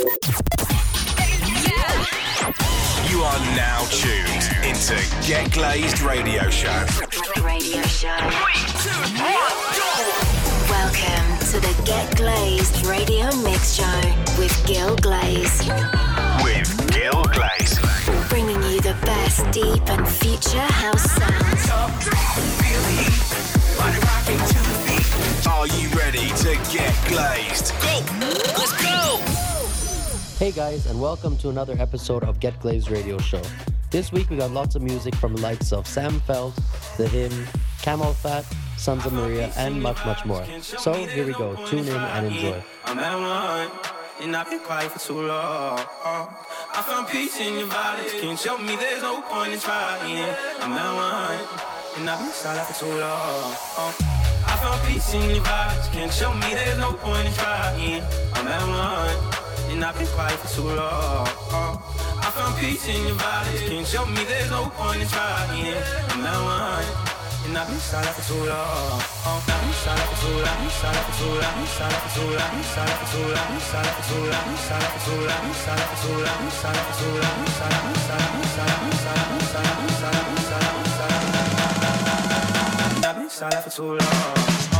You are now tuned into Get Glazed Radio Show. Radio show. Welcome to the Get Glazed Radio Mix Show with Gil Glaze. With Gil Glaze. Bringing you the best deep and future house sounds. Are you ready to get glazed? Go! Let's go! Hey guys, and welcome to another episode of Get Glazed Radio Show. This week we got lots of music from the likes of Sam Feldt, The Him, Camel Fat, Sons of Maria, and much, much more. So here we go. Tune in and enjoy. I'm and I've been quiet for too long. I found peace in your violence. Can't show me there's no point in trying. I'm at one, and I've been silent for too long. I found peace in your vibes. Can't show me there's no point in trying. I'm at one, and I've been quiet for too long. I found peace in your vibes. Can't show me there's no point in trying. I'm at one. And I've been silent for too long. I've been silent for too long. Silent for too long. Silent for too long. Silent for too long. Silent for too long. Silent for too long. Silent for too long. Silent for too long. Silent. Silent. I've been silent. I've been silent.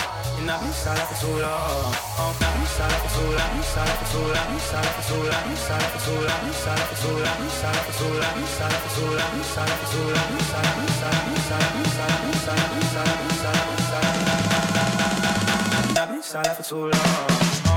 I've been silent for too long.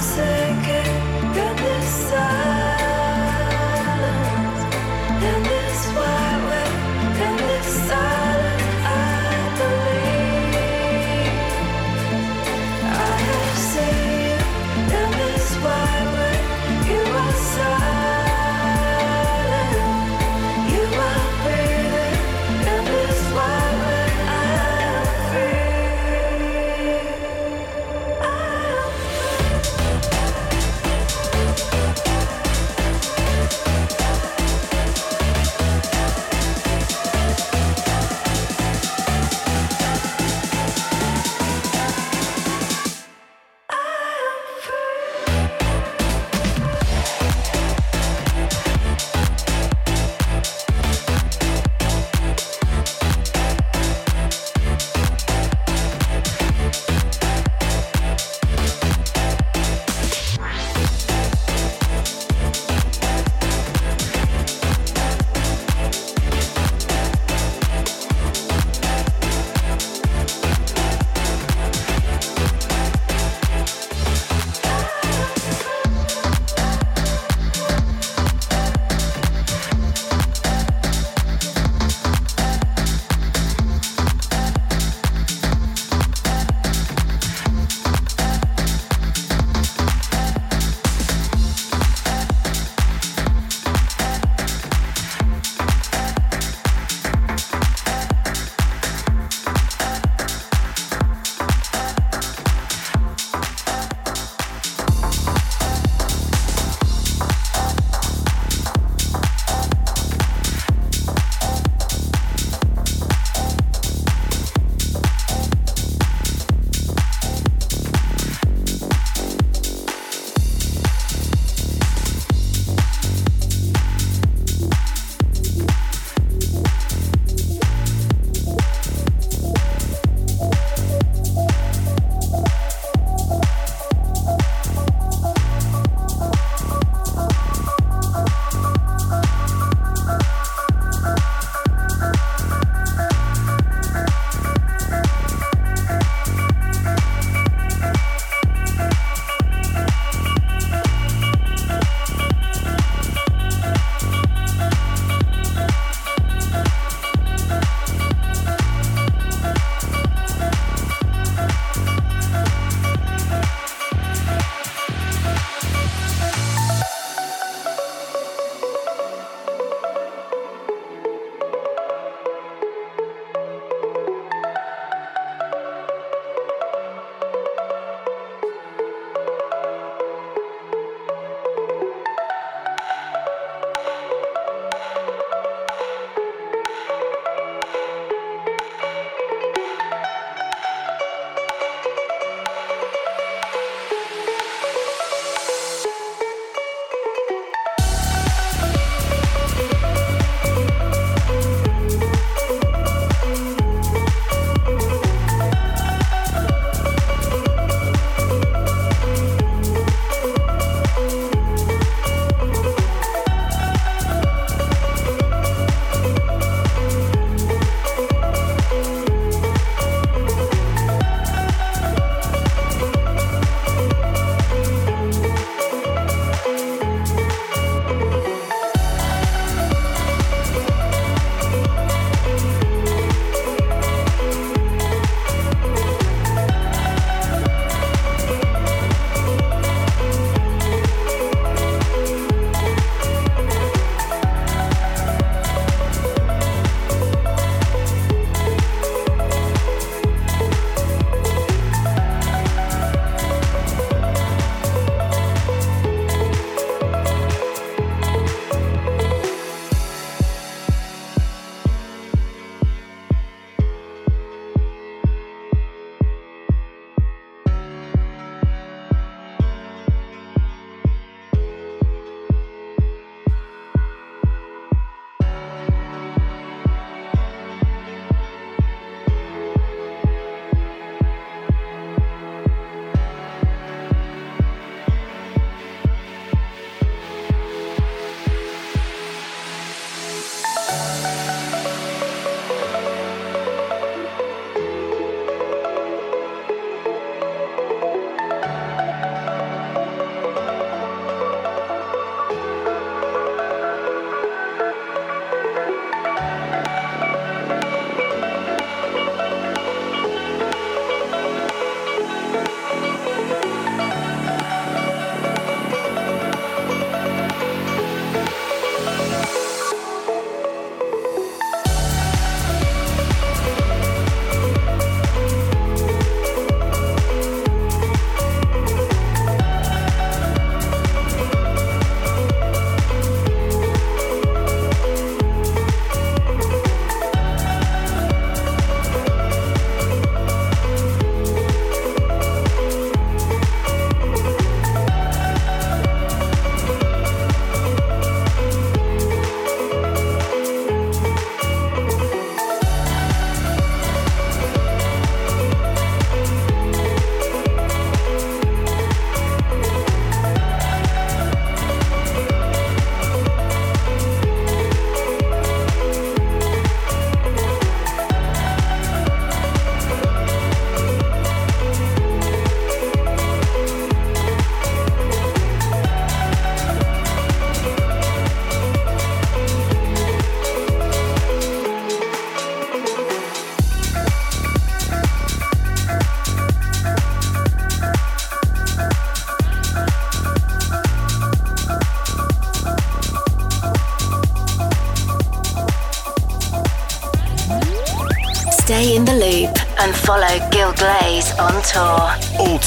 say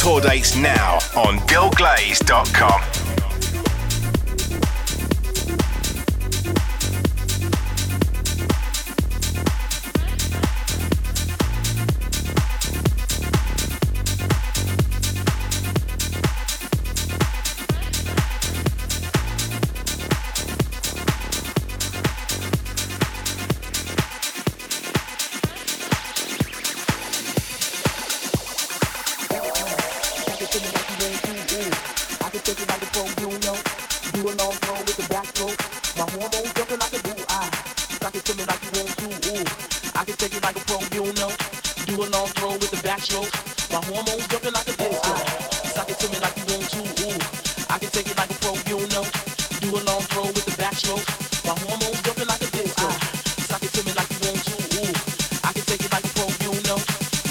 tour dates now on gilglaze.com. My hormones jumping like a disco. Suck it to me like you want to. Ooh, I can take it like a pro, you know. Do a long throw with the backstroke. My hormones jumping like a disco. Suck it to me like you want to. Ooh, I can take it like a pro, you know.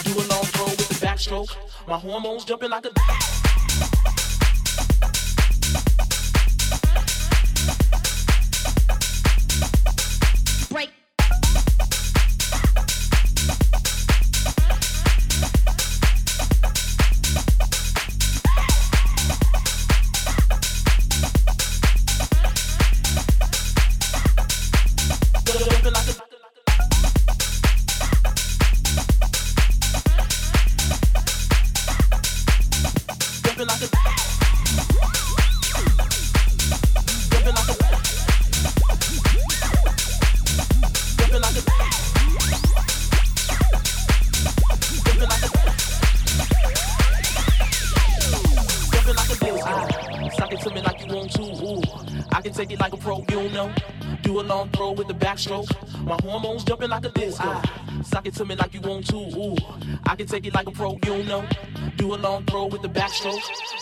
Do a long throw with the backstroke. My hormones jumping like a.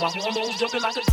Rock my rolls jumping like a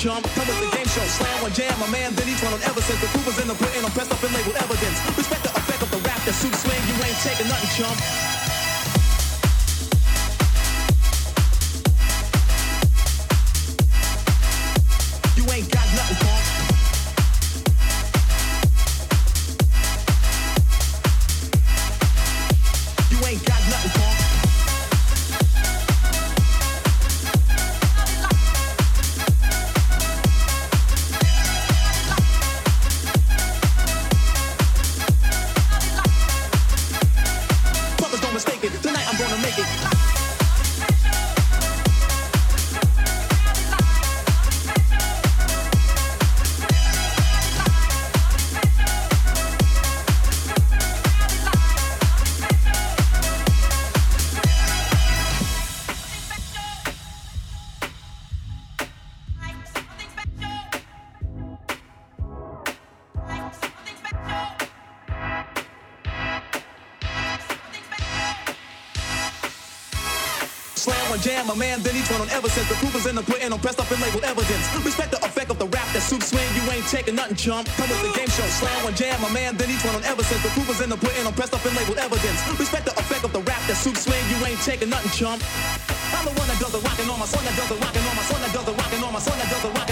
chump. Come with the game show, slam one jam, my man, then each one on ever since. The proof was in the print, I'm pressed up and labeled evidence. Respect the effect of the rap that suits swing, you ain't taking nothing, chump. ain't taking nothing, chump. Come with the game show, slam one jam, my man, then each one on ever since. The proof is in the pudding, I'm pressed up and labeled evidence. Respect the effect of the rap that suits swing, you ain't taking nothing, chump. I'm the one that does the rockin' on my son that does the rocking, on my son that does the rocking, on my son that does the rock.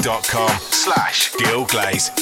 facebook.com slash Gil Glaze.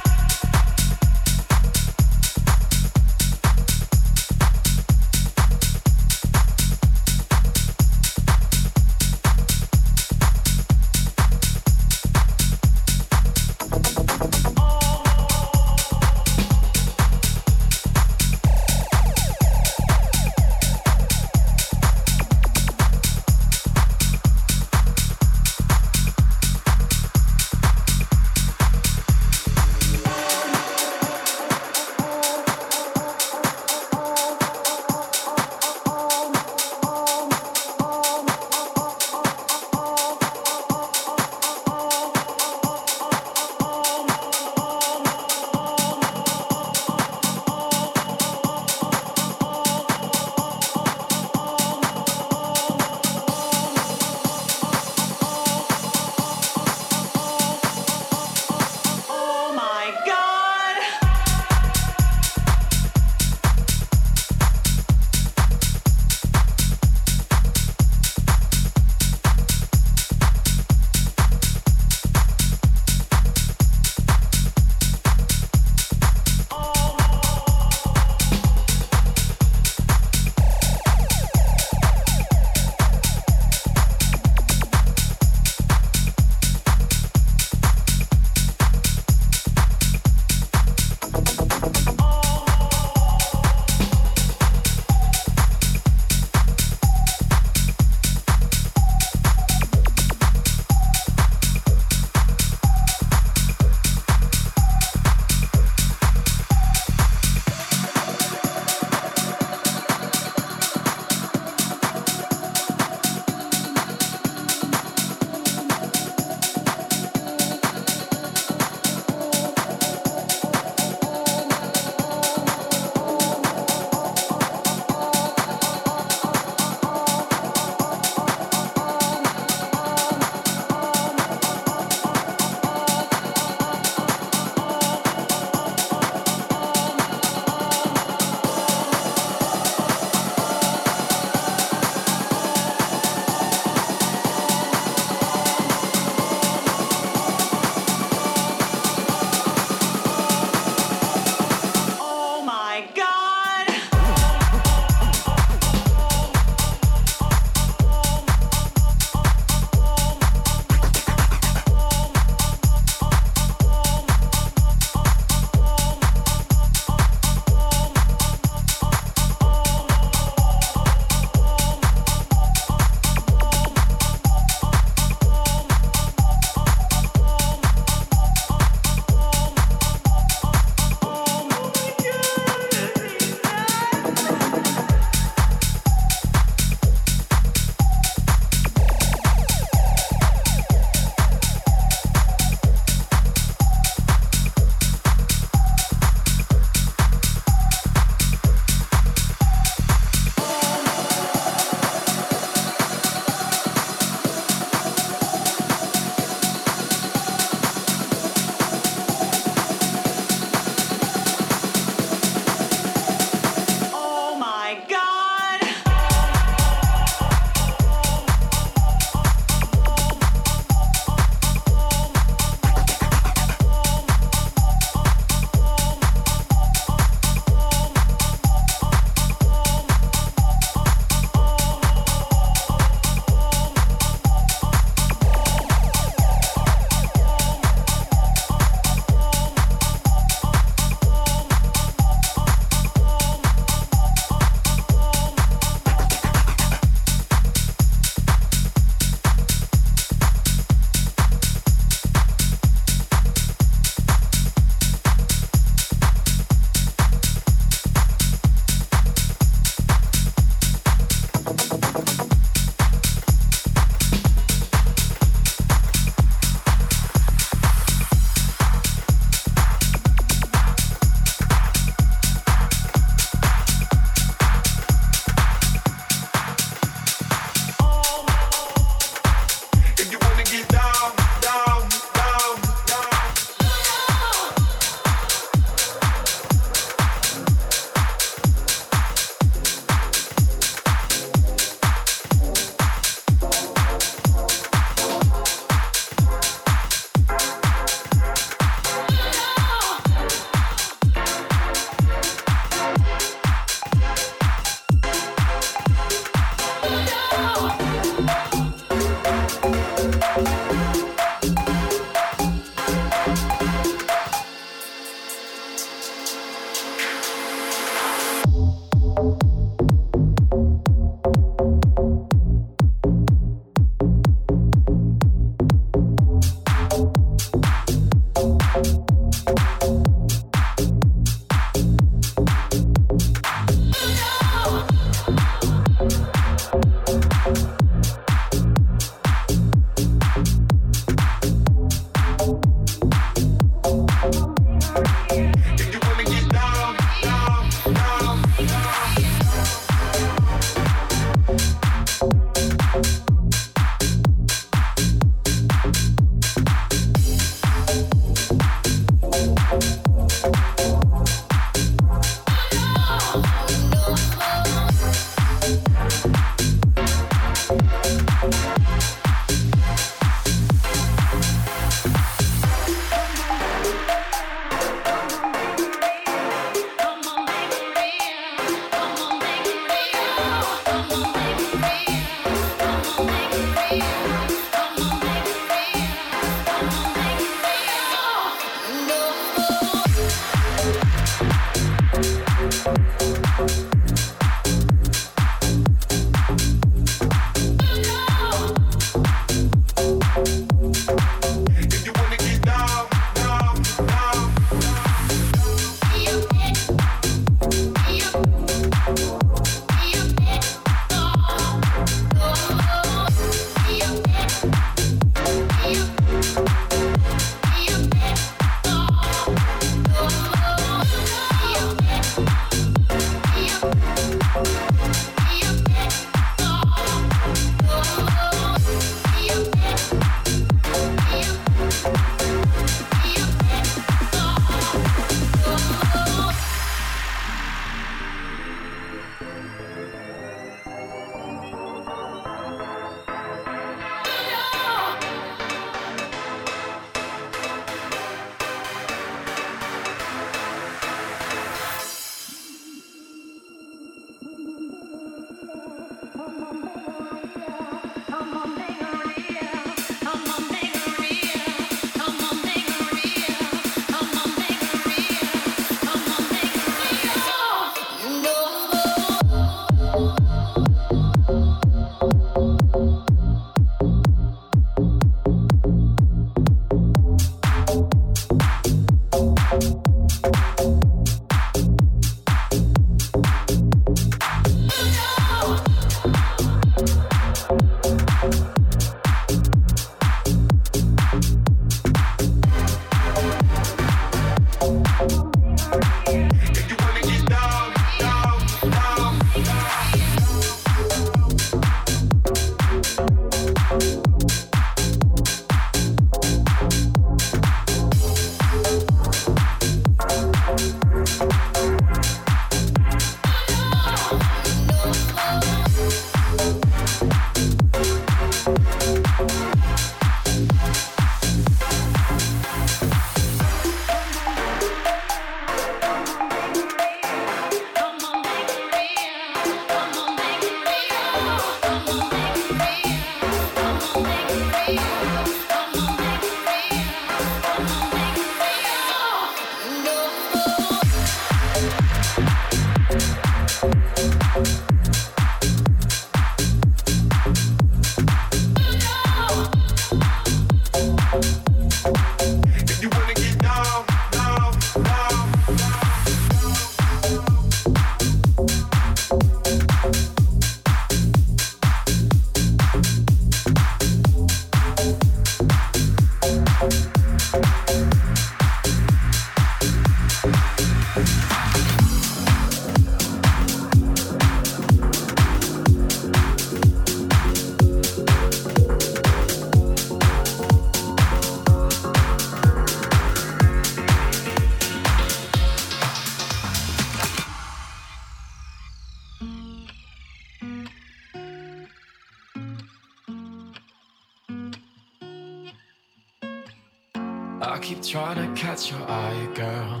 Keep trying to catch your eye, girl.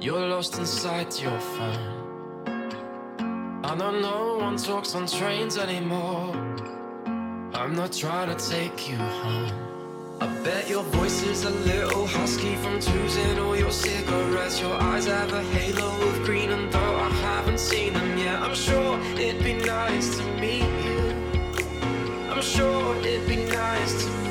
You're lost inside your phone. I know no one talks on trains anymore. I'm not trying to take you home. I bet your voice is a little husky from choosing all your cigarettes. Your eyes have a halo of green, and though I haven't seen them yet, I'm sure it'd be nice to meet you. I'm sure it'd be nice to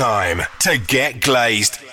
time to get glazed.